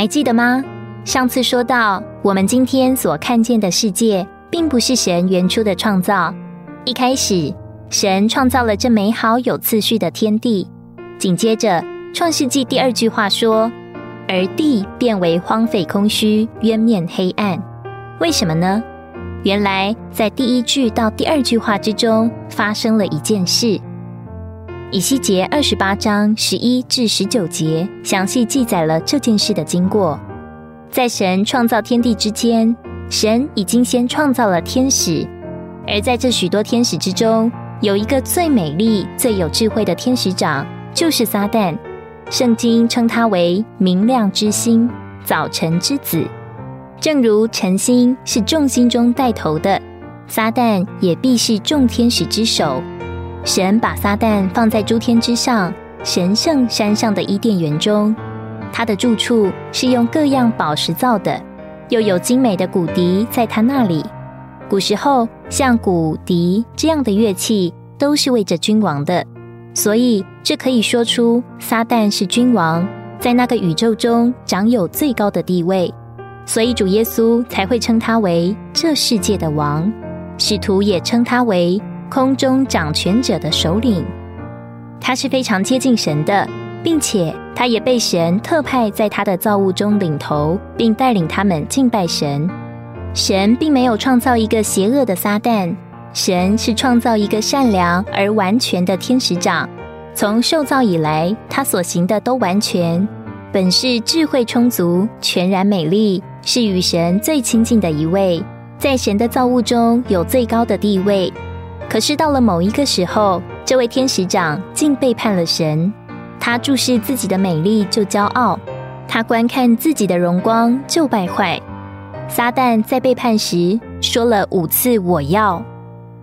还记得吗？上次说到，我们今天所看见的世界，并不是神原初的创造。一开始，神创造了这美好有次序的天地。紧接着，《创世纪》第二句话说：“而地变为荒废空虚，渊面黑暗。”为什么呢？原来在第一句到第二句话之中，发生了一件事。以西结二十八章十一至十九节，详细记载了这件事的经过。在神创造天地之间，神已经先创造了天使，而在这许多天使之中，有一个最美丽、最有智慧的天使长，就是撒旦。圣经称他为明亮之星、早晨之子。正如晨星是众星中带头的，撒旦也必是众天使之首。神把撒旦放在诸天之上，神圣山上的伊甸园中。他的住处是用各样宝石造的，又有精美的骨笛在他那里。古时候，像骨笛这样的乐器都是为着君王的，所以这可以说出撒旦是君王，在那个宇宙中掌有最高的地位。所以主耶稣才会称他为这世界的王，使徒也称他为空中掌权者的首领。他是非常接近神的。并且，他也被神特派在他的造物中领头，并带领他们敬拜神。神并没有创造一个邪恶的撒旦，神是创造一个善良而完全的天使长。从受造以来，他所行的都完全，本是智慧充足、全然美丽，是与神最亲近的一位，在神的造物中有最高的地位。可是到了某一个时候，这位天使长竟背叛了神。他注视自己的美丽就骄傲，他观看自己的荣光就败坏。撒旦在背叛时说了五次：“我要，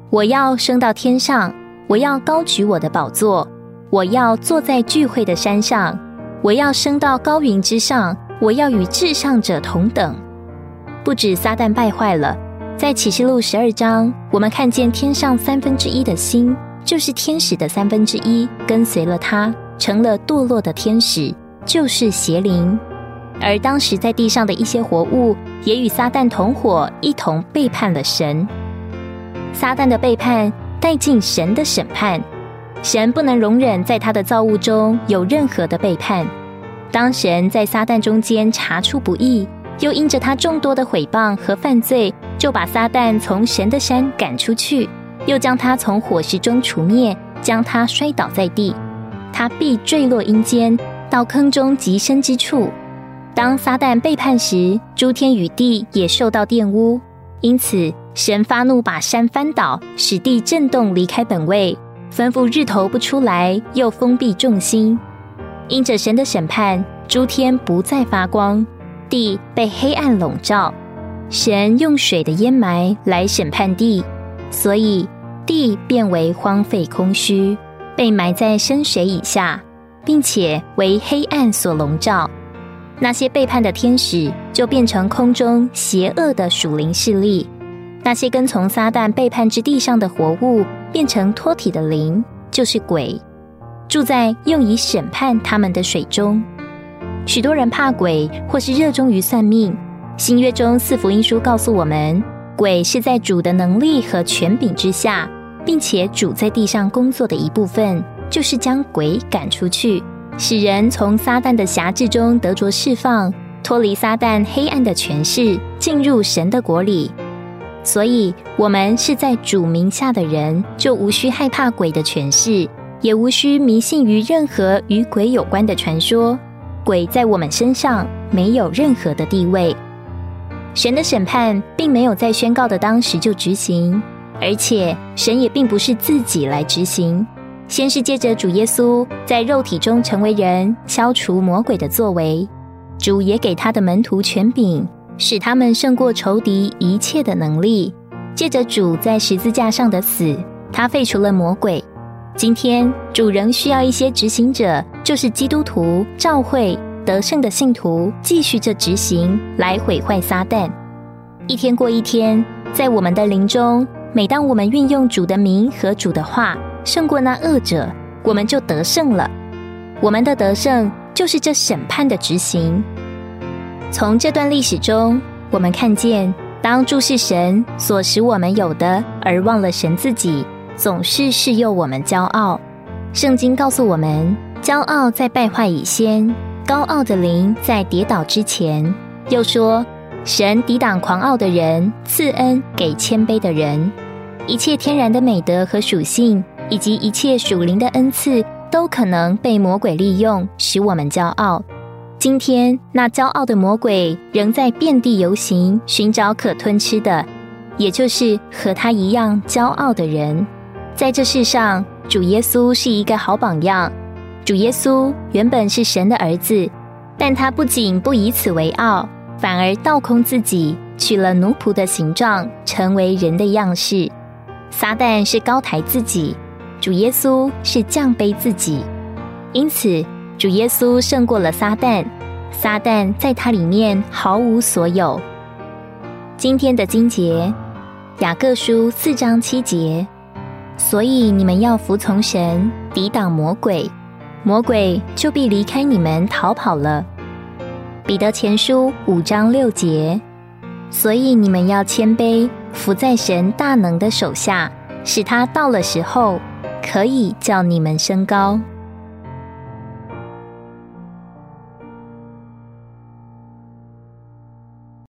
我要升到天上，我要高举我的宝座，我要坐在聚会的山上，我要升到高云之上，我要与至上者同等。”不止撒旦败坏了，在启示录十二章，我们看见天上三分之一的星，就是天使的三分之一，跟随了他。成了堕落的天使，就是邪灵；而当时在地上的一些活物，也与撒旦同伙，一同背叛了神。撒旦的背叛带进神的审判，神不能容忍在他的造物中有任何的背叛。当神在撒旦中间查出不义，又因着他众多的毁谤和犯罪，就把撒旦从神的山赶出去，又将他从火石中除灭，将他摔倒在地。他必坠落阴间，到坑中极深之处。当撒旦背叛时，诸天与地也受到玷污。因此，神发怒，把山翻倒，使地震动，离开本位，吩咐日头不出来，又封闭众星。因着神的审判，诸天不再发光，地被黑暗笼罩。神用水的淹埋来审判地，所以地变为荒废空虚。被埋在深水以下，并且为黑暗所笼罩。那些背叛的天使就变成空中邪恶的属灵势力；那些跟从撒旦背叛之地上的活物变成脱体的灵，就是鬼，住在用以审判他们的水中。许多人怕鬼，或是热衷于算命。新约中四福音书告诉我们，鬼是在主的能力和权柄之下。并且主在地上工作的一部分，就是将鬼赶出去，使人从撒旦的辖制中得着释放，脱离撒旦黑暗的权势，进入神的国里。所以，我们是在主名下的人，就无需害怕鬼的权势，也无需迷信于任何与鬼有关的传说。鬼在我们身上没有任何的地位。神的审判并没有在宣告的当时就执行。而且神也并不是自己来执行，先是借着主耶稣在肉体中成为人，消除魔鬼的作为。主也给他的门徒权柄，使他们胜过仇敌一切的能力。借着主在十字架上的死，他废除了魔鬼。今天主仍需要一些执行者，就是基督徒、教会得胜的信徒，继续着执行来毁坏撒旦。一天过一天，在我们的灵中。每当我们运用主的名和主的话胜过那恶者，我们就得胜了。我们的得胜就是这审判的执行。从这段历史中，我们看见，当注视神所使我们有的，而忘了神自己，总是示诱我们骄傲。圣经告诉我们，骄傲在败坏以先，高傲的灵在跌倒之前。又说，神抵挡狂傲的人，赐恩给谦卑的人。一切天然的美德和属性，以及一切属灵的恩赐，都可能被魔鬼利用，使我们骄傲。今天，那骄傲的魔鬼仍在遍地游行，寻找可吞吃的，也就是和他一样骄傲的人。在这世上，主耶稣是一个好榜样。主耶稣原本是神的儿子，但他不仅不以此为傲，反而倒空自己，取了奴仆的形状，成为人的样式。撒旦是高抬自己，主耶稣是降卑自己，因此主耶稣胜过了撒旦，撒旦在他里面毫无所有。今天的经节，雅各书四章七节，所以你们要服从神，抵挡魔鬼，魔鬼就必离开你们逃跑了。彼得前书五章六节，所以你们要谦卑。伏在神大能的手下，使他到了时候，可以叫你们升高。